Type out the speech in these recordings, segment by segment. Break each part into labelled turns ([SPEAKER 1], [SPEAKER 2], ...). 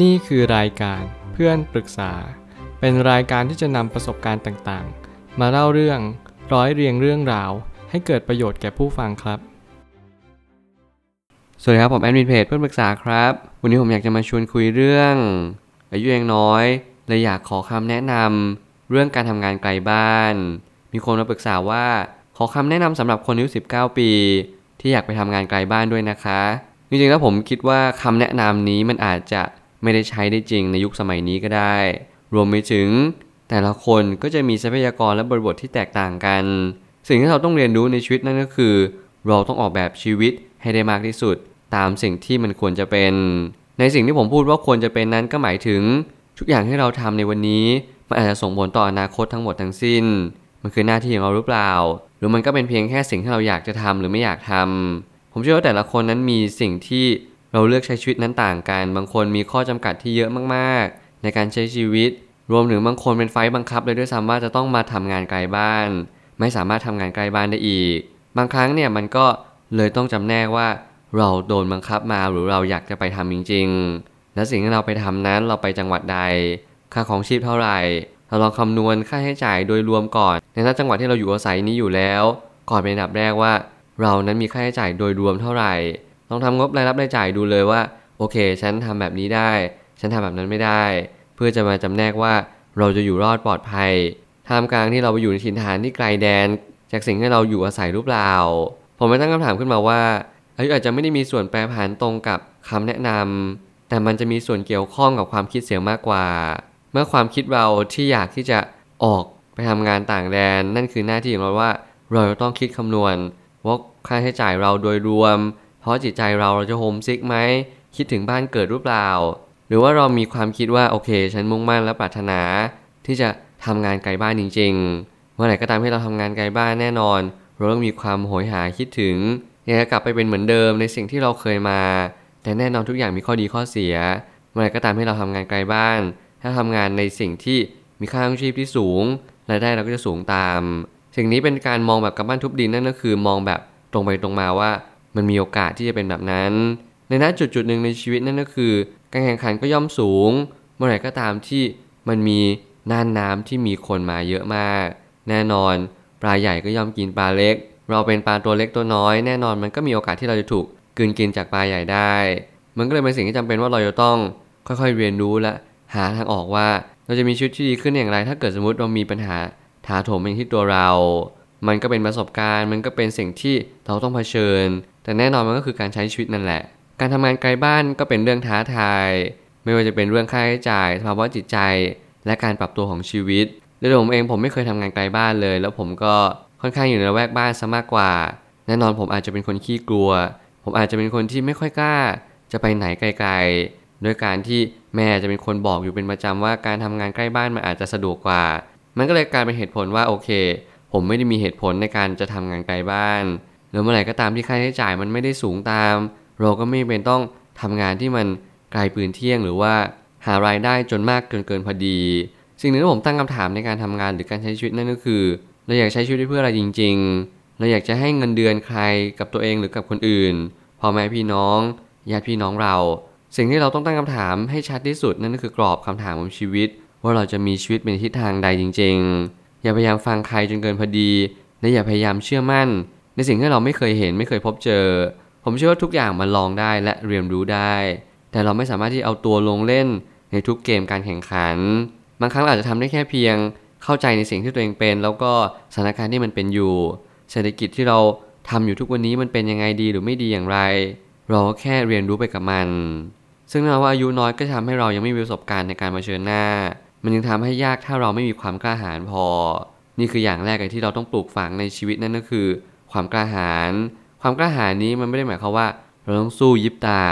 [SPEAKER 1] นี่คือรายการเพื่อนปรึกษา เป็นรายการที่จะนำประสบการณ์ต่างๆ มาเล่าเรื่องร้อยเรียงเรื่องราว ให้เกิดประโยชน์แก่ผู้ฟังครับ
[SPEAKER 2] สวัสดีครับผมแอดมินเพจเพื่อนปรึกษาครับ วันนี้ผมอยากจะมาชวนคุยเรื่องอายุยังน้อยเลยอยากขอคำแนะนำเรื่องการทำงานไกลบ้าน มีคนมาปรึกษาว่าขอคำแนะนำสำหรับคนอายุ 19 ปี ที่อยากไปทำงานไกลบ้านด้วยนะคะ จริงๆแล้วผมคิดว่าคำแนะนำนี้มันอาจจะ ไม่ได้ใช้ได้จริงในยุคสมัยนี้ก็ได้ รวมไปถึง แต่ละคนก็จะมีทรัพยากรและบริบทที่แตกต่างกัน สิ่งที่เราต้องเรียนรู้ในชีวิตนั่นก็คือ เราต้องออกแบบชีวิตให้ได้มากที่สุด ตามสิ่งที่มันควรจะเป็น ในสิ่งที่ผมพูดว่าควรจะเป็นนั้นก็หมายถึง ทุกอย่างที่เราทำในวันนี้มันอาจจะส่งผลต่ออนาคตทั้งหมดทั้งสิ้น มันคือหน้าที่ของเราหรือเปล่า หรือมันก็เป็นเพียงแค่สิ่งที่เราอยากจะทำหรือไม่อยากทำผมเชื่อว่าแต่ละคนนั้นมีสิ่งที่ เราเลือกใช้ชีวิตนั้นต่างกัน บางคนมีข้อจำกัดที่เยอะมากๆ ในการใช้ชีวิต รวมถึงบางคนเป็นไฟบังคับเลยด้วยซ้ำว่าจะต้องมาทำงานไกลบ้าน ไม่สามารถทำงานไกลบ้านได้อีก บางครั้งเนี่ยมันก็เลยต้องจำแนกว่าเราโดนบังคับมาหรือเราอยากจะไปทำจริง ๆ และสิ่งที่เราไปทำนั้นเราไปจังหวัดใด ค่าของชีพเท่าไหร่ เราลองคำนวณค่าใช้จ่ายโดยรวมก่อน ในนั้นจังหวัดที่เราอยู่อาศัยนี้อยู่แล้ว ก่อนเป็นอันดับแรกว่า เรานั้นมีค่าใช้จ่ายโดยรวมเท่าไหร่ ลองทำงบรายรับรายจ่ายดูเลยว่า โอเค ฉันทำแบบนี้ได้ ฉันทำแบบนั้นไม่ได้ เพื่อจะมาจำแนกว่าเราจะอยู่รอดปลอดภัยท่ามกลางที่เราไปอยู่ในถิ่นฐานที่ไกลแดน จากสิ่งที่เราอยู่อาศัยหรือเปล่า ผมไม่ตั้งคำถามขึ้นมาว่า อายุอาจจะไม่ได้มีส่วนแปรผันตรงกับคำแนะนำแต่มันจะมีส่วนเกี่ยวข้องกับความคิดเสียงมากกว่า เมื่อความคิดเราที่อยากที่จะออกไปทำงานต่างแดน นั่นคือหน้าที่ของเราว่า เราต้องคิดคำนวณว่าค่าใช้จ่ายเราโดยรวม เพราะจิตใจเราเราจะโฮมซิกไหมคิดถึงบ้านเกิดหรือเปล่า หรือว่าเรามีความคิดว่าโอเค ฉันมุ่งมั่นและปรารถนา ที่จะทำงานไกลบ้านจริง ๆ เมื่อไหร่ก็ตามที่เราทำงานไกลบ้านแน่นอน เราต้องมีความโหยหาคิดถึงอยากจะกลับไปเป็นเหมือนเดิมในสิ่งที่เราเคยมา แต่แน่นอนทุกอย่างมีข้อดีข้อเสีย เมื่อไหร่ก็ตามที่เราทำงานไกลบ้าน ถ้าทำงานในสิ่งที่มีค่าครองชีพที่สูงรายได้เราก็จะสูงตาม สิ่งนี้เป็นการมองแบบกับบ้านทุบดินนั่นก็คือ มองแบบตรงไปตรงมาว่า มันมีโอกาสที่จะเป็นแบบนั้น ในณจุดจุดหนึ่งในชีวิตนั่นก็คือ การแข่งขันก็ย่อมสูง เมื่อไหร่ก็ตามที่มันมีน่านน้ำที่มีคนมาเยอะมาก แน่นอนปลาใหญ่ก็ย่อมกินปลาเล็ก เราเป็นปลาตัวเล็กตัวน้อย แน่นอนมันก็มีโอกาสที่เราจะถูกกินกินจากปลาใหญ่ได้ มันก็เลยเป็นสิ่งที่จำเป็นว่าเราจะต้องค่อยๆเรียนรู้และหาทางออกว่าเราจะมีชีวิตที่ดีขึ้นอย่างไร ถ้าเกิดสมมติเรามีปัญหาถาโถมเป็นที่ตัวเรา มันก็เป็นประสบการณ์ มันก็เป็นสิ่งที่เราต้องเผชิญ แต่แน่นอนมันก็คือการใช้ชีวิตนั่นแหละ การทำงานไกลบ้านก็เป็นเรื่องท้าทาย ไม่ว่าจะเป็นเรื่องค่าใช้จ่ายสภาวะจิตใจ และการปรับตัวของชีวิตโดยผมเองผมไม่เคยทำงานไกลบ้านเลย แล้วผมก็ค่อนข้างอยู่ในแวกบ้านซะมากกว่า แน่นอนผมอาจจะเป็นคนขี้กลัว ผมอาจจะเป็นคนที่ไม่ค่อยกล้า จะไปไหนไกลๆด้วยการที่แม่จะเป็นคนบอกอยู่เป็นประจำว่าการทำงานใกล้บ้านมันอาจจะสะดวกกว่า มันก็เลยกลายเป็นเหตุผลว่าโอเค ผมไม่ได้มีเหตุผลในการจะทำงานไกลบ้าน หรือเมื่อไหร่ก็ตามที่ค่าใช้จ่ายมันไม่ได้สูงตาม เราก็ไม่เป็นต้องทำงานที่มันไกลปืนเที่ยง หรือว่าหารายได้จนมากเกินเกินพอดี สิ่งหนึ่งที่ผมตั้งคำถามในการทำงานหรือการใช้ชีวิตนั่นก็คือ เราอยากใช้ชีวิตเพื่ออะไรจริง ๆ เราอยากจะให้เงินเดือนใครกับตัวเองหรือกับคนอื่นพ่อแม่พี่น้องญาติพี่น้องเรา สิ่งที่เราต้องตั้งคำถามให้ชัดที่สุดนั่นก็คือกรอบคำถามของชีวิต ว่าเราจะมีชีวิตเป็นทิศทางใดจริง ๆ อย่าพยายามฟังใครจนเกินพอดี และอย่าพยายามเชื่อมั่น ในสิ่งที่เราไม่เคยเห็นไม่เคยพบเจอ ผมเชื่อว่าทุกอย่างมันลองได้และเรียนรู้ได้ แต่เราไม่สามารถที่เอาตัวลงเล่นในทุกเกมการแข่งขัน บางครั้งอาจจะทำได้แค่เพียง เข้าใจในสิ่งที่ตัวเองเป็น แล้วก็สถานการณ์ที่มันเป็นอยู่ เศรษฐกิจที่เราทำอยู่ทุกวันนี้มันเป็นยังไงดีหรือไม่ดีอย่างไร เราแค่เรียนรู้ไปกับมัน ซึ่งแม้ว่าอายุน้อยก็ทำให้เรายังไม่มีประสบการณ์ในการมาเชิญหน้า มันยังทำให้ยากถ้าเราไม่มีความกล้าหาญพอ นี่คืออย่างแรกเลยที่เราต้องปลูกฝังในชีวิตนั่นก็คือ ความกล้าหาญ ความกล้าหาญนี้มันไม่ได้หมายความว่า เราต้องสู้ยิบตา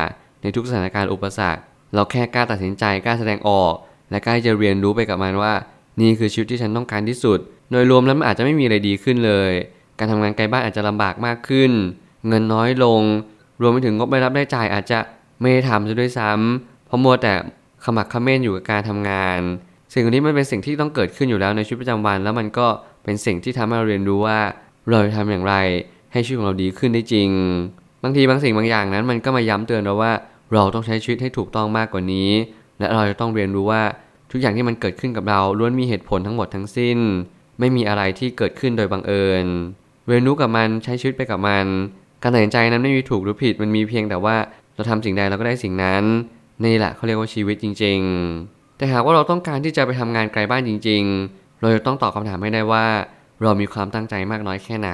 [SPEAKER 2] ในทุกสถานการณ์อุปสรรค เราแค่กล้าตัดสินใจกล้าแสดงออก และกล้าจะเรียนรู้ไปกับมันว่า นี่คือชีวิตที่ฉันต้องการที่สุด โดยรวมแล้วมันอาจจะไม่มีอะไรดีขึ้นเลย การทำงานไกลบ้านอาจจะลำบากมากขึ้น เงินน้อยลง รวมไปถึงงบรายรับรายจ่ายอาจจะไม่ได้ทำซะด้วยซ้ำเพราะมัวแต่ขมักขม้นอยู่กับการทำงาน สิ่งนี้มันเป็นสิ่งที่ต้องเกิดขึ้นอยู่แล้วในชีวิตประจำวัน แล้วมันก็เป็นสิ่งที่ทำให้เราเรียนรู้ว่า เราจะทำอย่างไรให้ชีวิตของเราดีขึ้นได้จริง บางทีบางสิ่งบางอย่างนั้น มันก็มาย้ำเตือนเราว่าเราต้องใช้ชีวิตให้ถูกต้องมากกว่านี้ และเราจะต้องเรียนรู้ว่าทุกอย่างที่มันเกิดขึ้นกับเราล้วนมีเหตุผลทั้งหมดทั้งสิ้น ไม่มีอะไรที่เกิดขึ้นโดยบังเอิญ เรียนรู้กับมันใช้ชีวิตไปกับมัน การตัดสินใจนั้นไม่มีถูกหรือผิดมันมีเพียงแต่ว่าเราทำสิ่งใดเราก็ได้สิ่งนั้นนี่แหละเขาเรียกว่าชีวิตจริง ๆ แต่หากว่าเราต้องการที่จะไปทำงานไกลบ้านจริง ๆ เราจะต้องตอบคำถามให้ได้ว่า เรามีความตั้งใจมากน้อยแค่ไหน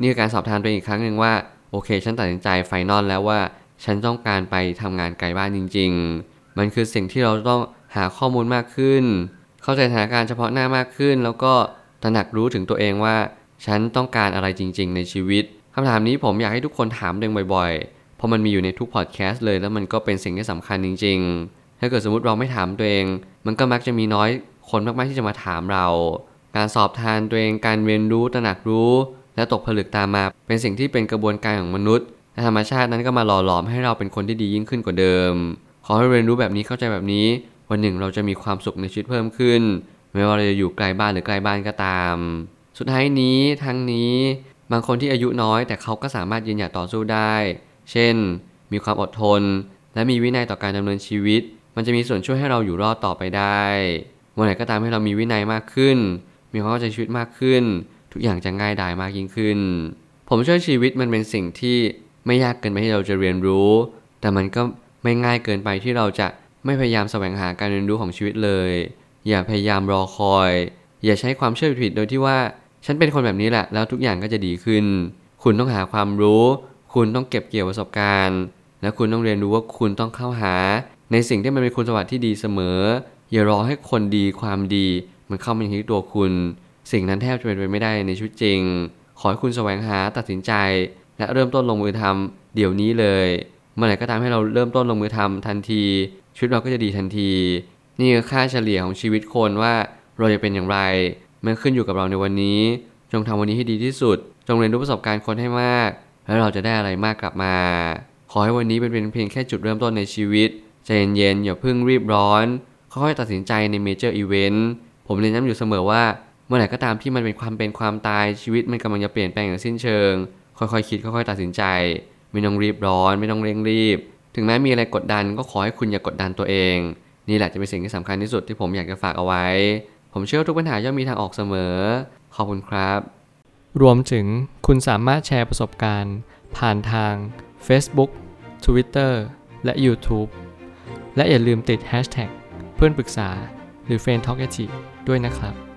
[SPEAKER 2] นี่คือการสอบทานตัวเองอีกครั้งหนึ่งว่า โอเค ฉันตัดสินใจไฟนอลแล้วว่า ฉันต้องการไปทำงานไกลบ้านจริง ๆ มันคือสิ่งที่เราต้องหาข้อมูลมากขึ้น เข้าใจสถานการณ์เฉพาะหน้ามากขึ้น แล้วก็ตระหนักรู้ถึงตัวเองว่า ฉันต้องการอะไรจริง ๆ ในชีวิตคำถามนี้ผมอยากให้ทุกคนถามเองบ่อยๆ เพราะมันมีอยู่ในทุกพอดแคสต์เลย แล้วมันก็เป็นสิ่งที่สำคัญจริง ๆ ถ้าเกิดสมมติเราไม่ถามตัวเอง มันก็มักจะมีน้อยคนมากๆที่จะมาถามเรา การสอบทานตัวเองการเรียนรู้ตระหนักรู้ และตกผลึกตามมา เป็นสิ่งที่เป็นกระบวนการของมนุษย์ธรรมชาตินั้นก็มาหล่อหลอมให้เราเป็นคนที่ดียิ่งขึ้นกว่าเดิม ขอให้เรียนรู้แบบนี้เข้าใจแบบนี้ วันหนึ่งเราจะมีความสุขในชีวิตเพิ่มขึ้น ไม่ว่าเราจะอยู่ไกลบ้านหรือไกลบ้านก็ตาม สุดท้ายนี้ทั้งนี้บางคนที่อายุน้อยแต่เขาก็สามารถยืนหยัดต่อสู้ได้ เช่น มีความอดทน และมีวินัยต่อการดำเนินชีวิต มันจะมีส่วนช่วยให้เราอยู่รอดต่อไปได้ วันไหนก็ตามให้เรามีวินัยมากขึ้น มีความเข้าใจชีวิตมากขึ้น ทุกอย่างจะง่ายดายมากยิ่งขึ้น ผมเชื่อชีวิตมันเป็นสิ่งที่ไม่ยากเกินไปที่เราจะเรียนรู้ แต่มันก็ไม่ง่ายเกินไปที่เราจะไม่พยายามแสวงหาการเรียนรู้ของชีวิตเลย อย่าพยายามรอคอย อย่าใช้ความเชื่อผิดโดยที่ว่า ฉันเป็นคนแบบนี้แหละ แล้วทุกอย่างก็จะดีขึ้น คุณต้องหาความรู้ คุณต้องเก็บเกี่ยวประสบการณ์ และคุณต้องเรียนรู้ว่าคุณต้องเข้าหา ในสิ่งที่มันเป็นคุณสมบัติที่ดีเสมอ อย่ารอให้คนดีความดี มันเข้ามาที่ตัวคุณ สิ่งนั้นแทบจะเป็นไปไม่ได้ในชีวิตจริง ขอให้คุณแสวงหาตัดสินใจ และเริ่มต้นลงมือทำเดี๋ยวนี้เลยเมื่อไหร่ก็ตามให้เราเริ่มต้นลงมือทำทันที ชีวิตเราก็จะดีทันที นี่คือค่าเฉลี่ยของชีวิตคนว่าเราจะเป็นอย่างไร มันขึ้นอยู่กับเราในวันนี้ จงทำวันนี้ให้ดีที่สุด จงเรียนรู้ประสบการณ์คนให้มาก แล้วเราจะได้อะไรมากกลับมา ขอให้วันนี้เป็นเพียงแค่จุดเริ่มต้นในชีวิตใจเย็นๆอย่าเพิ่งรีบร้อนค่อยๆตัดสินใจใน major event ผมเรียนย้ำอยู่เสมอว่า เมื่อไหร่ก็ตามที่มันเป็นความเป็นความตายชีวิตมันกำลังจะเปลี่ยนแปลงอย่างสิ้นเชิง ค่อยๆคิดค่อยๆตัดสินใจ ไม่ต้องรีบร้อน ไม่ต้องเร่งรีบ ถึงแม้มีอะไรกดดันก็ขอให้คุณอย่ากดดันตัวเอง นี่แหละจะเป็นสิ่งที่สำคัญที่สุดที่ผมอยากจะฝากเอาไว้ ผมเชื่อทุกปัญหาย่อมมีทางออกเสมอ ขอบคุณครับ
[SPEAKER 1] รวมถึงคุณสามารถแชร์ประสบการณ์ ผ่านทาง Facebook Twitter และ YouTube และอย่าลืมติด Hashtag เพื่อนปรึกษา หรือ f r ร e n d t a l k a ด้วยนะครับ